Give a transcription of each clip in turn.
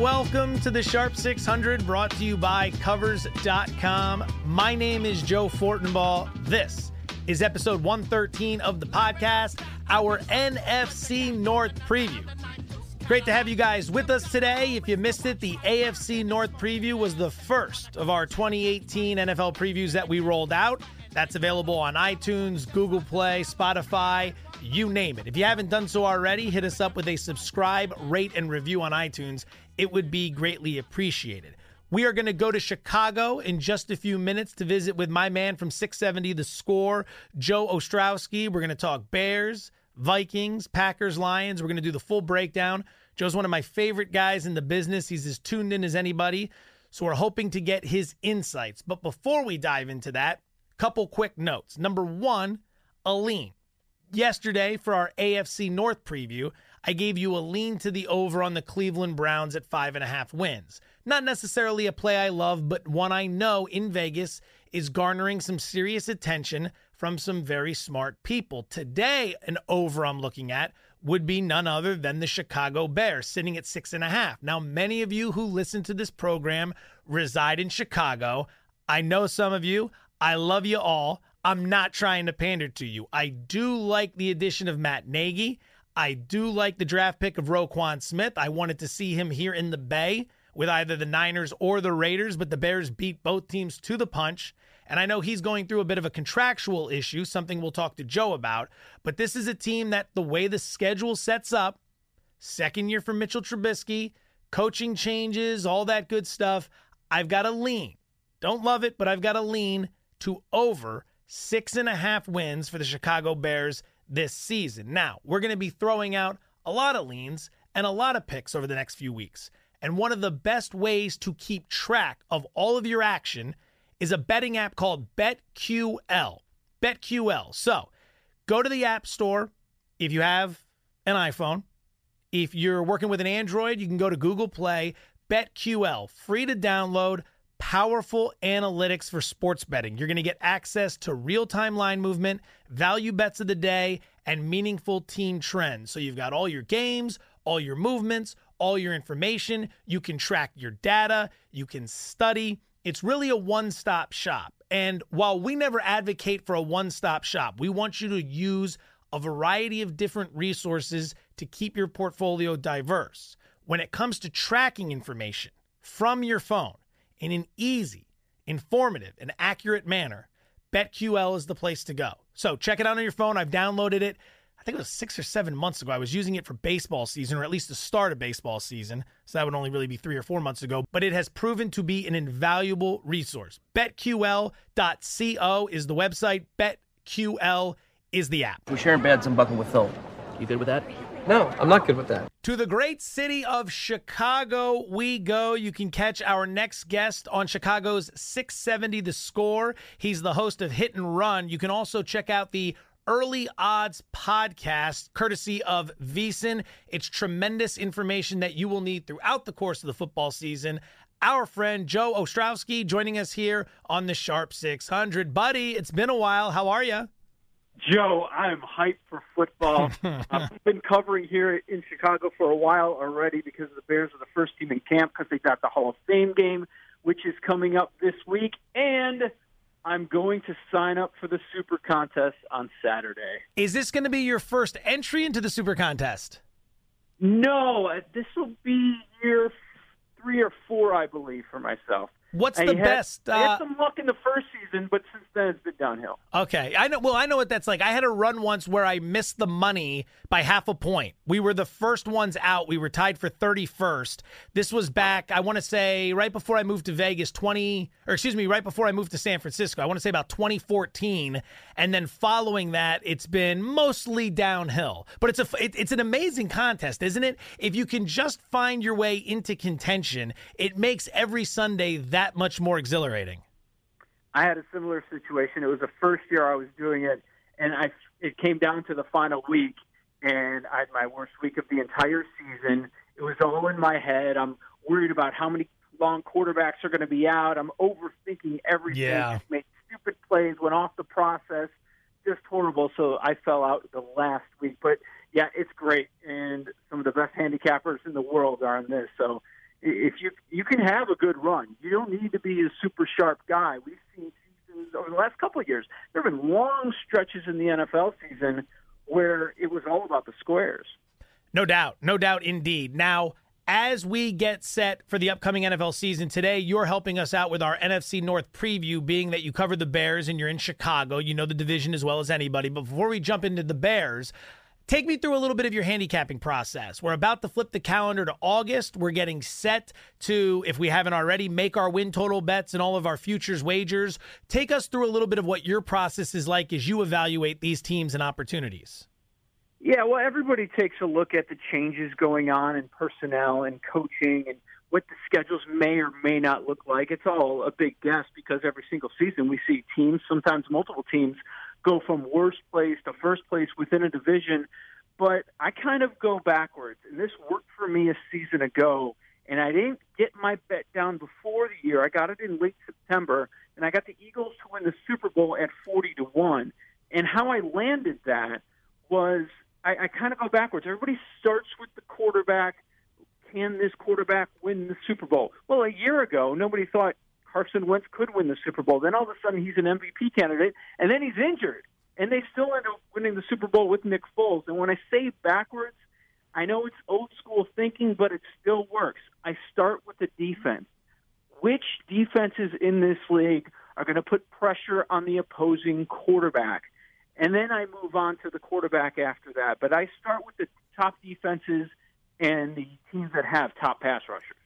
welcome to the Sharp 600 brought to you by Covers.com. My name is Joe Fortenbaugh. This is episode 113 of the podcast, our NFC North preview. Great to have you guys with us today. If you missed it, the AFC North preview was the first of our 2018 NFL previews that we rolled out. That's available on iTunes, Google Play, Spotify, you name it. If you haven't done so already, hit us up with a subscribe, rate, and review on iTunes. It would be greatly appreciated. We are going to go to Chicago in just a few minutes to visit with my man from 670 The Score, Joe Ostrowski. We're going to talk Bears, Vikings, Packers, Lions. We're going to do the full breakdown. Joe's one of my favorite guys in the business. He's as tuned in as anybody. So we're hoping to get his insights. But before we dive into that, couple quick notes. Number one, a lean yesterday for our AFC North preview, I gave you a lean to the over on the Cleveland Browns at five and a half wins. Not necessarily a play I love, but one I know in Vegas is garnering some serious attention from some very smart people. Today, an over I'm looking at would be none other than the Chicago Bears, sitting at six and a half. Now, many of you who listen to this program reside in Chicago. I know some of you. I love you all. I'm not trying to pander to you. I do like the addition of Matt Nagy. I do like the draft pick of Roquan Smith. I wanted to see him here in the Bay with either the Niners or the Raiders, but the Bears beat both teams to the punch. And I know he's going through a bit of a contractual issue, something we'll talk to Joe about. But this is a team that the way the schedule sets up, second year for Mitchell Trubisky, coaching changes, all that good stuff. I've got a lean. Don't love it, but I've got a lean to over six and a half wins for the Chicago Bears this season. Now, we're going to be throwing out a lot of leans and a lot of picks over the next few weeks. And one of the best ways to keep track of all of your action is a betting app called BetQL. BetQL. So go to the App Store if you have an iPhone. If you're working with an Android, you can go to Google Play. BetQL, free to download powerful analytics for sports betting. You're going to get access to real time line movement, value bets of the day, and meaningful team trends. So you've got all your games, all your movements, all your information. You can track your data, you can study. It's really a one stop shop. And while we never advocate for a one stop shop, we want you to use a variety of different resources to keep your portfolio diverse. When it comes to tracking information from your phone, in an easy, informative, and accurate manner, BetQL is the place to go. So check it out on your phone. I've downloaded it. I think it was six or seven months ago. I was using it for baseball season, or at least the start of baseball season. So that would only really be three or four months ago. But it has proven to be an invaluable resource. BetQL.co is the website. BetQL is the app. We're sharing beds and bucking with Phil. You good with that? No, I'm not good with that. To the great city of Chicago, we go. You can catch our next guest on Chicago's 670 The Score. He's the host of Hit and Run. You can also check out the Early Odds podcast, courtesy of VSiN. It's tremendous information that you will need throughout the course of the football season. Our friend Joe Ostrowski joining us here on the Sharp 600. Buddy, it's been a while. How are you? Joe, I'm hyped for football. I've been covering here in Chicago for a while already because the Bears are the first team in camp because they got the Hall of Fame game, which is coming up this week. And I'm going to sign up for the Super Contest on Saturday. Is this going to be your first entry into the Super Contest? No, uh, this will be year three or four, I believe, for myself. What's I the had, best? I had Uh, some luck in the first season, but since then it's been downhill. okay, I know. Well, I know what that's like. I had a run once where I missed the money by half a point. We were the first ones out. We were tied for thirty first. This was back. I want to say right before I moved to Vegas, twenty or excuse me, right before I moved to San Francisco. I want to say about twenty fourteen, and then following that, it's been mostly downhill. But it's a it, it's an amazing contest, isn't it? If you can just find your way into contention, it makes every Sunday that much more exhilarating. I had a similar situation. It was the first year I was doing it, and I it came down to the final week, and I had my worst week of the entire season. It was all in my head. I'm worried about how many long quarterbacks are going to be out. I'm overthinking everything. Yeah. Just made stupid plays, went off the process, just horrible. So I fell out the last week. But yeah, it's great, and some of the best handicappers in the world are on this. So if you you can have a good run, you don't need to be a super sharp guy. We've seen seasons over the last couple of years. There have been long stretches in the NFL season where it was all about the squares. No doubt, no doubt, indeed. Now as we get set for the upcoming NFL season today, you're helping us out with our NFC North preview, being that you cover the Bears and you're in Chicago. You know the division as well as anybody. But before we jump into the Bears, take me through a little bit of your handicapping process. We're about to flip the calendar to August. We're getting set to, if we haven't already, make our win total bets and all of our futures wagers. Take us through a little bit of what your process is like as you evaluate these teams and opportunities. Yeah, well, everybody takes a look at the changes going on in personnel and coaching and what the schedules may or may not look like. It's all a big guess because every single season we see teams, sometimes multiple teams, go from worst place to first place within a division. But I kind of go backwards, and this worked for me a season ago. And I didn't get my bet down before the year. I got it in late September, and I got the Eagles to win the Super Bowl at forty to one. And how I landed that was I, I kind of go backwards. Everybody starts with the quarterback. Can this quarterback win the Super Bowl? Well, a year ago, nobody thought Carson Wentz could win the Super Bowl. Then all of a sudden, he's an MVP candidate, and then he's injured, and they still end up winning the Super Bowl with Nick Foles. And when I say backwards, I know it's old school thinking, but it still works. I start with the defense. Which defenses in this league are going to put pressure on the opposing quarterback? and then I move on to the quarterback after that. But I start with the top defenses and the teams that have top pass rushers.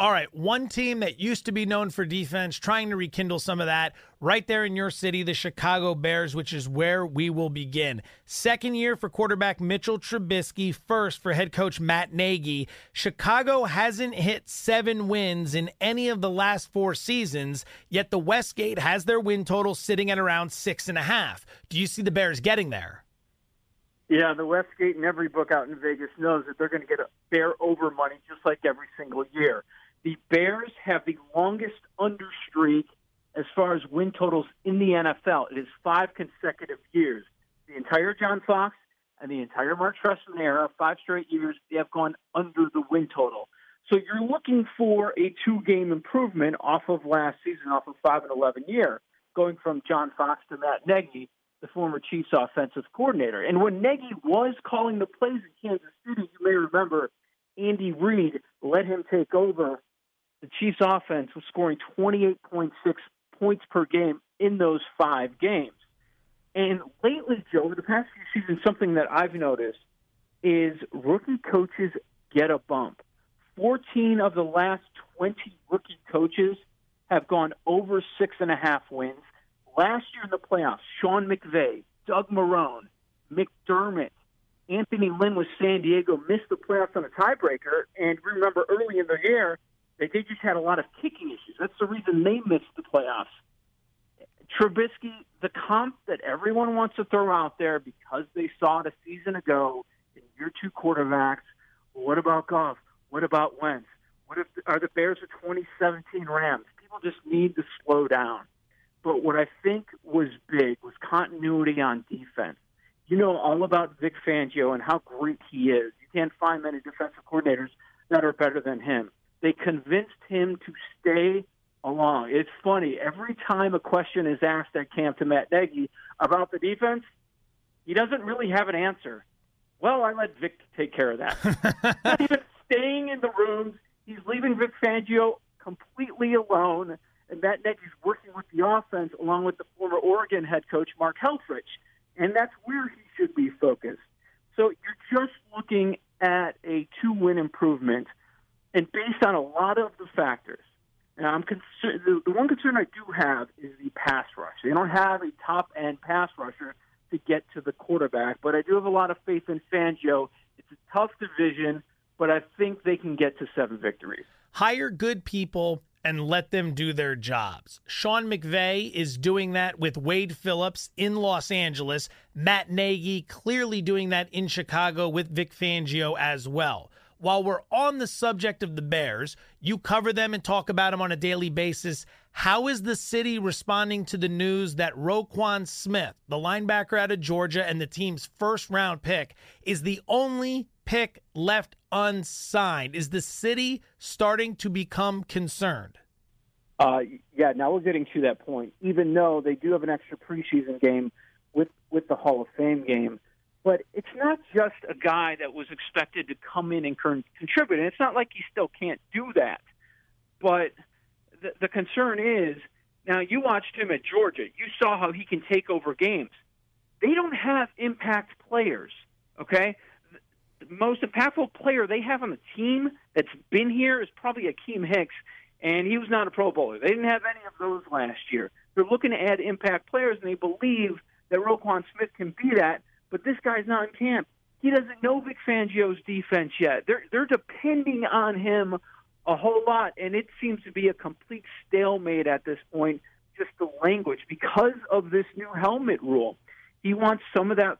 All right, one team that used to be known for defense, trying to rekindle some of that right there in your city, the Chicago Bears, which is where we will begin. Second year for quarterback Mitchell Trubisky, first for head coach Matt Nagy. Chicago hasn't hit seven wins in any of the last four seasons, yet the Westgate has their win total sitting at around six and a half. Do you see the Bears getting there? Yeah, the Westgate and every book out in Vegas knows that they're going to get a bear over money just like every single year. The Bears have the longest under streak as far as win totals in the NFL. It is five consecutive years. The entire John Fox and the entire Mark Trestman era, five straight years, they have gone under the win total. So you're looking for a two-game improvement off of last season, off of five and eleven year, going from John Fox to Matt Nagy, the former Chiefs offensive coordinator. And when Nagy was calling the plays in Kansas City, you may remember Andy Reid let him take over the Chiefs offense was scoring 28.6 points per game in those five games. And lately, Joe, over the past few seasons, something that I've noticed is rookie coaches get a bump. 14 of the last 20 rookie coaches have gone over six and a half wins. Last year in the playoffs, Sean McVay, Doug Marrone, McDermott, Anthony Lynn with San Diego missed the playoffs on a tiebreaker. And remember, early in the year, they, they just had a lot of kicking issues. That's the reason they missed the playoffs. Trubisky, the comp that everyone wants to throw out there because they saw it a season ago in year two quarterbacks. What about Goff? What about Wentz? What if are the Bears the 2017 Rams? People just need to slow down. But what I think was big was continuity on defense. You know all about Vic Fangio and how great he is. You can't find many defensive coordinators that are better than him. They convinced him to stay along. It's funny. Every time a question is asked at camp to Matt Nagy about the defense, he doesn't really have an answer. Well, I let Vic take care of that. Not even staying in the rooms. He's leaving Vic Fangio completely alone, and Matt Nagy's working with the offense along with the former Oregon head coach Mark Helfrich, and that's where he should be focused. So you're just looking at a two-win improvement and based on a lot of the factors. Now, I'm concerned. The, the one concern I do have is the pass rush. They don't have a top end pass rusher to get to the quarterback, but I do have a lot of faith in Fangio. It's a tough division, but I think they can get to seven victories. Hire good people and let them do their jobs. Sean McVay is doing that with Wade Phillips in Los Angeles. Matt Nagy clearly doing that in Chicago with Vic Fangio as well while we're on the subject of the Bears, you cover them and talk about them on a daily basis. How is the city responding to the news that Roquan Smith, the linebacker out of Georgia and the team's first round pick, is the only pick left unsigned. Is the city starting to become concerned? Uh, yeah, now we're getting to that point. Even though they do have an extra preseason game with with the Hall of Fame game, but it's not just a guy that was expected to come in and contribute. And it's not like he still can't do that. But the, the concern is now you watched him at Georgia. You saw how he can take over games. They don't have impact players. Okay, the most impactful player they have on the team that's been here is probably Akiem Hicks, and he was not a Pro Bowler. They didn't have any of those last year. They're looking to add impact players, and they believe that Roquan Smith can be that. But this guy's not in camp. He doesn't know Vic Fangio's defense yet. They're they're depending on him a whole lot, and it seems to be a complete stalemate at this point. Just the language because of this new helmet rule. He wants some of that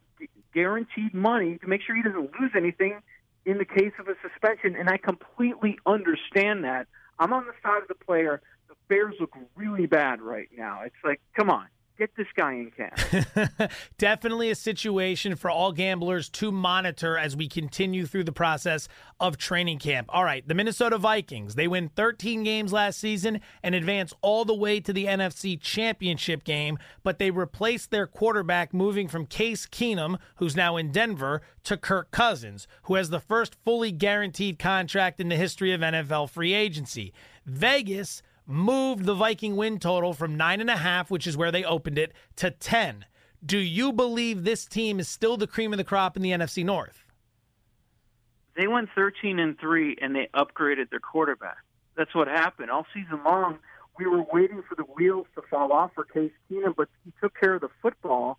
guaranteed money to make sure he doesn't lose anything in the case of a suspension, and I completely understand that. I'm on the side of the player. The Bears look really bad right now. It's like, come on, get this guy in camp. Definitely a situation for all gamblers to monitor as we continue through the process of training camp. All right, the Minnesota Vikings, they win 13 games last season and advance all the way to the NFC Championship game, but they replace their quarterback moving from Case Keenum, who's now in Denver, to Kirk Cousins, who has the first fully guaranteed contract in the history of NFL free agency. Vegas moved the Viking win total from nine and a half, which is where they opened it, to 10. Do you believe this team is still the cream of the crop in the NFC North? They went 13 and 3 and they upgraded their quarterback. That's what happened. All season long, we were waiting for the wheels to fall off for Case Keenum, but he took care of the football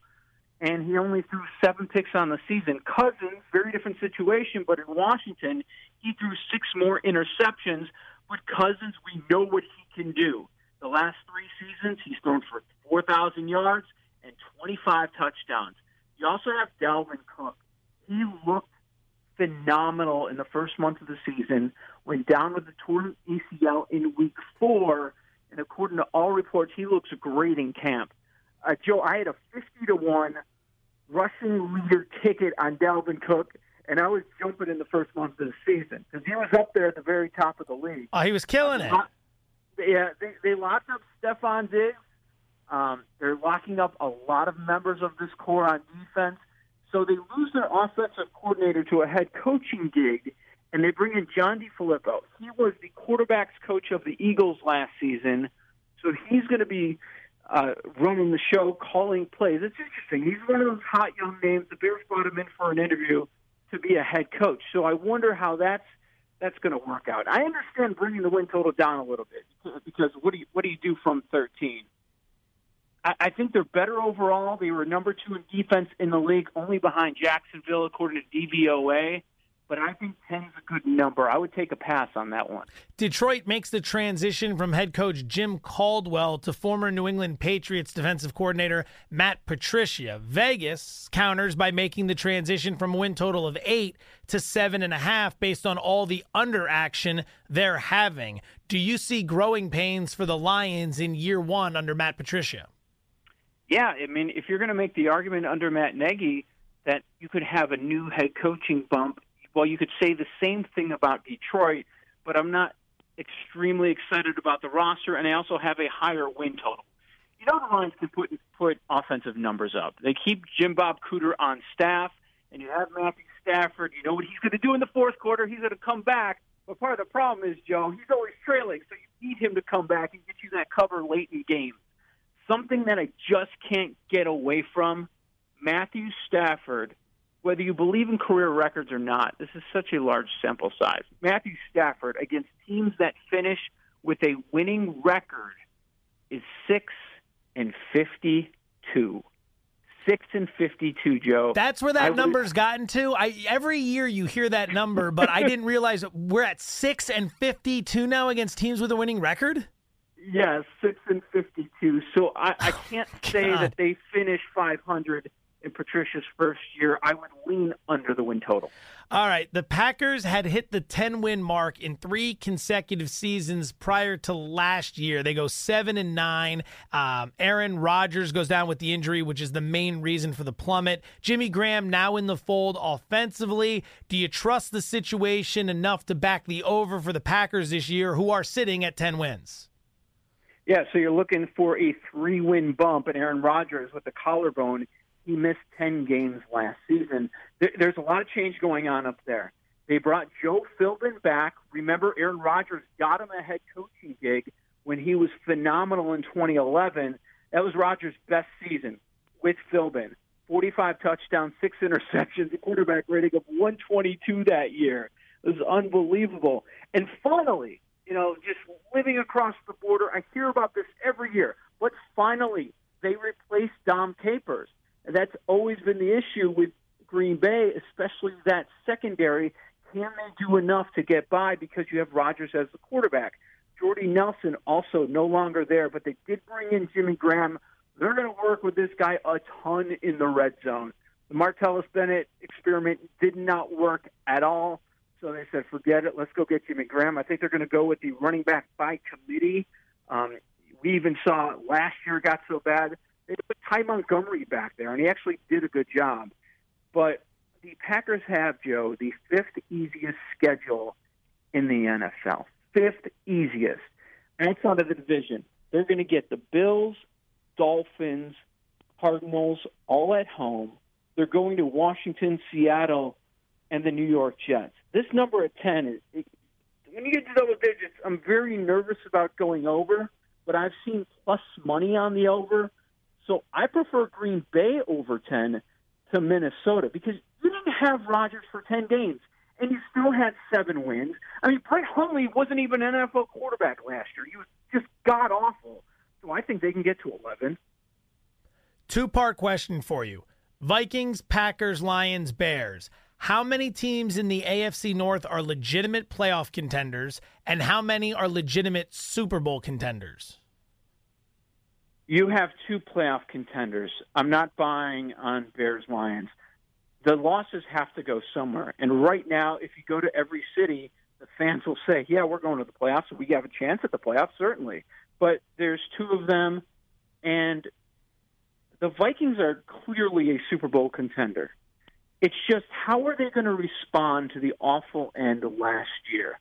and he only threw seven picks on the season. Cousins, very different situation, but in Washington, he threw six more interceptions. But Cousins, we know what he can do. The last three seasons, he's thrown for 4,000 yards and 25 touchdowns. You also have Dalvin Cook. He looked phenomenal in the first month of the season, went down with the torn ACL in week four, and according to all reports, he looks great in camp. Uh, Joe, I had a 50 to 1 rushing leader ticket on Dalvin Cook and I was jumping in the first month of the season because he was up there at the very top of the league. Oh, he was killing it. Yeah, they, they locked up Stefon Diggs. Um, they're locking up a lot of members of this core on defense. So they lose their offensive coordinator to a head coaching gig, and they bring in John DeFilippo. He was the quarterbacks coach of the Eagles last season, so he's going to be uh, running the show, calling plays. It's interesting. He's one of those hot young names. The Bears brought him in for an interview to be a head coach. So I wonder how that's that's going to work out. I understand bringing the win total down a little bit because what do you what do you do from 13? I, I think they're better overall. They were number two in defense in the league, only behind Jacksonville according to DVOA but I think 10 is a good number. I would take a pass on that one. Detroit makes the transition from head coach Jim Caldwell to former New England Patriots defensive coordinator Matt Patricia. Vegas counters by making the transition from a win total of eight to seven and a half based on all the under action they're having. Do you see growing pains for the Lions in year one under Matt Patricia? Yeah, I mean, if you're going to make the argument under Matt Nagy that you could have a new head coaching bump well, you could say the same thing about Detroit, but I'm not extremely excited about the roster, and I also have a higher win total. You know the Lions can put put offensive numbers up. They keep Jim Bob Cooter on staff, and you have Matthew Stafford. You know what he's going to do in the fourth quarter. He's going to come back. But part of the problem is, Joe, he's always trailing, so you need him to come back and get you that cover late in games. Something that I just can't get away from. Matthew Stafford whether you believe in career records or not, this is such a large sample size. Matthew Stafford against teams that finish with a winning record is 6 and 52. 6 and 52, Joe. That's where that I number's would... gotten to. I every year you hear that number, but I didn't realize we're at 6 and 52 now against teams with a winning record. Yes, 6 and 52. So I, I can't oh, say that they finish 500 in Patricia's first year, I would lean under the win total. All right. The Packers had hit the 10 win mark in three consecutive seasons prior to last year. They go 7 and 9. Um, Aaron Rodgers goes down with the injury, which is the main reason for the plummet. Jimmy Graham now in the fold offensively. Do you trust the situation enough to back the over for the Packers this year, who are sitting at 10 wins? Yeah, so you're looking for a three win bump, and Aaron Rodgers with the collarbone he missed 10 games last season. There's a lot of change going on up there. They brought Joe Philbin back. Remember, Aaron Rodgers got him a head coaching gig when he was phenomenal in 2011. That was Rodgers' best season with Philbin. 45 touchdowns, six interceptions, a quarterback rating of 122 that year. It was unbelievable. And finally, you know, just living across the border, I hear about this every year, but finally, they replaced Dom Capers that's always been the issue with Green Bay, especially that secondary. Can they do enough to get by because you have Rodgers as the quarterback? Jordy Nelson also no longer there, but they did bring in Jimmy Graham. They're going to work with this guy a ton in the red zone. The Martellus Bennett experiment did not work at all. So they said, forget it. Let's go get Jimmy Graham. I think they're going to go with the running back by committee. Um, we even saw last year got so bad they put Ty Montgomery back there, and he actually did a good job. But the Packers have, Joe, the fifth easiest schedule in the NFL. Fifth easiest. Outside of the division, they're going to get the Bills, Dolphins, Cardinals all at home. They're going to Washington, Seattle, and the New York Jets. This number at 10 is. It, when you get to double digits, I'm very nervous about going over, but I've seen plus money on the over so I prefer Green Bay over 10 to Minnesota because you didn't have Rodgers for 10 games and you still had seven wins. I mean, Brett Hundley wasn't even an NFL quarterback last year. He was just god awful. So I think they can get to 11. Two part question for you Vikings, Packers, Lions, Bears. How many teams in the AFC North are legitimate playoff contenders, and how many are legitimate Super Bowl contenders? You have two playoff contenders. I'm not buying on Bears Lions. The losses have to go somewhere. And right now, if you go to every city, the fans will say, "Yeah, we're going to the playoffs. We have a chance at the playoffs, certainly." But there's two of them, and the Vikings are clearly a Super Bowl contender. It's just how are they going to respond to the awful end of last year?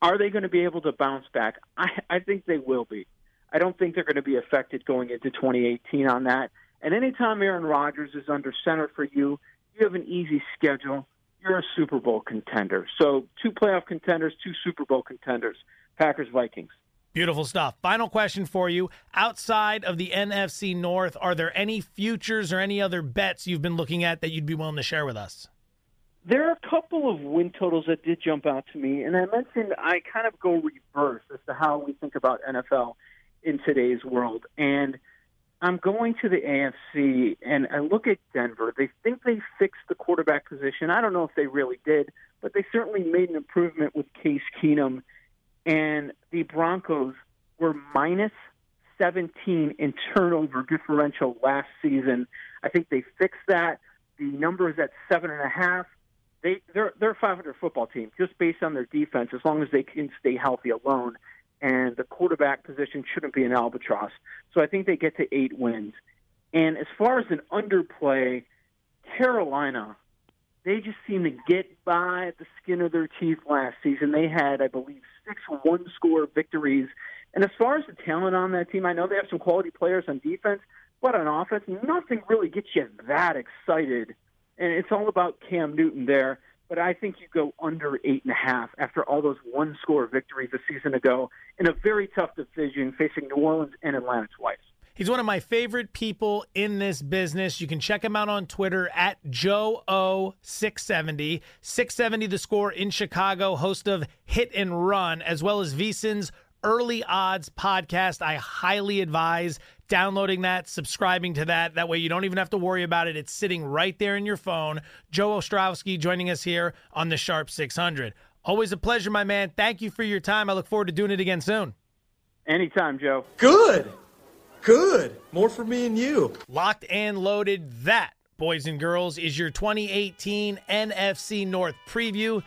Are they going to be able to bounce back? I, I think they will be. I don't think they're going to be affected going into 2018 on that. And anytime Aaron Rodgers is under center for you, you have an easy schedule. You're a Super Bowl contender. So two playoff contenders, two Super Bowl contenders. Packers Vikings. Beautiful stuff. Final question for you. Outside of the NFC North, are there any futures or any other bets you've been looking at that you'd be willing to share with us? There are a couple of win totals that did jump out to me, and I mentioned I kind of go reverse as to how we think about NFL in today's world. And I'm going to the AFC and I look at Denver. They think they fixed the quarterback position. I don't know if they really did, but they certainly made an improvement with Case Keenum. And the Broncos were minus 17 in turnover differential last season. I think they fixed that. The number is at seven and a half. They they're they're a 500 football team just based on their defense as long as they can stay healthy alone and the quarterback position shouldn't be an albatross. So I think they get to eight wins. And as far as an underplay, Carolina, they just seem to get by the skin of their teeth last season. They had, I believe, six one score victories. And as far as the talent on that team, I know they have some quality players on defense, but on offense, nothing really gets you that excited. And it's all about Cam Newton there but I think you go under eight and a half after all those one score victories a season ago in a very tough division facing New Orleans and Atlanta twice. He's one of my favorite people in this business. You can check him out on Twitter at Joe O670. 670 the score in Chicago, host of Hit and Run, as well as VSiN's Early Odds podcast. I highly advise downloading that, subscribing to that. That way you don't even have to worry about it. It's sitting right there in your phone. Joe Ostrowski joining us here on the Sharp 600. Always a pleasure, my man. Thank you for your time. I look forward to doing it again soon. Anytime, Joe. Good. Good. More for me and you. Locked and loaded. That boys and girls, is your 2018 NFC North preview.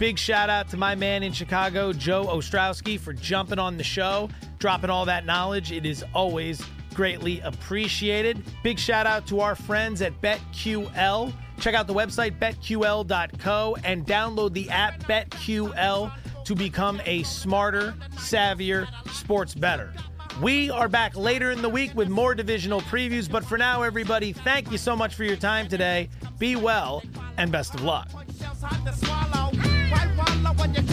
Big shout out to my man in Chicago, Joe Ostrowski, for jumping on the show, dropping all that knowledge. It is always greatly appreciated. Big shout out to our friends at BetQL. Check out the website betql.co and download the app BetQL to become a smarter, savvier sports bettor. We are back later in the week with more divisional previews, but for now, everybody, thank you so much for your time today. Be well and best of luck know what you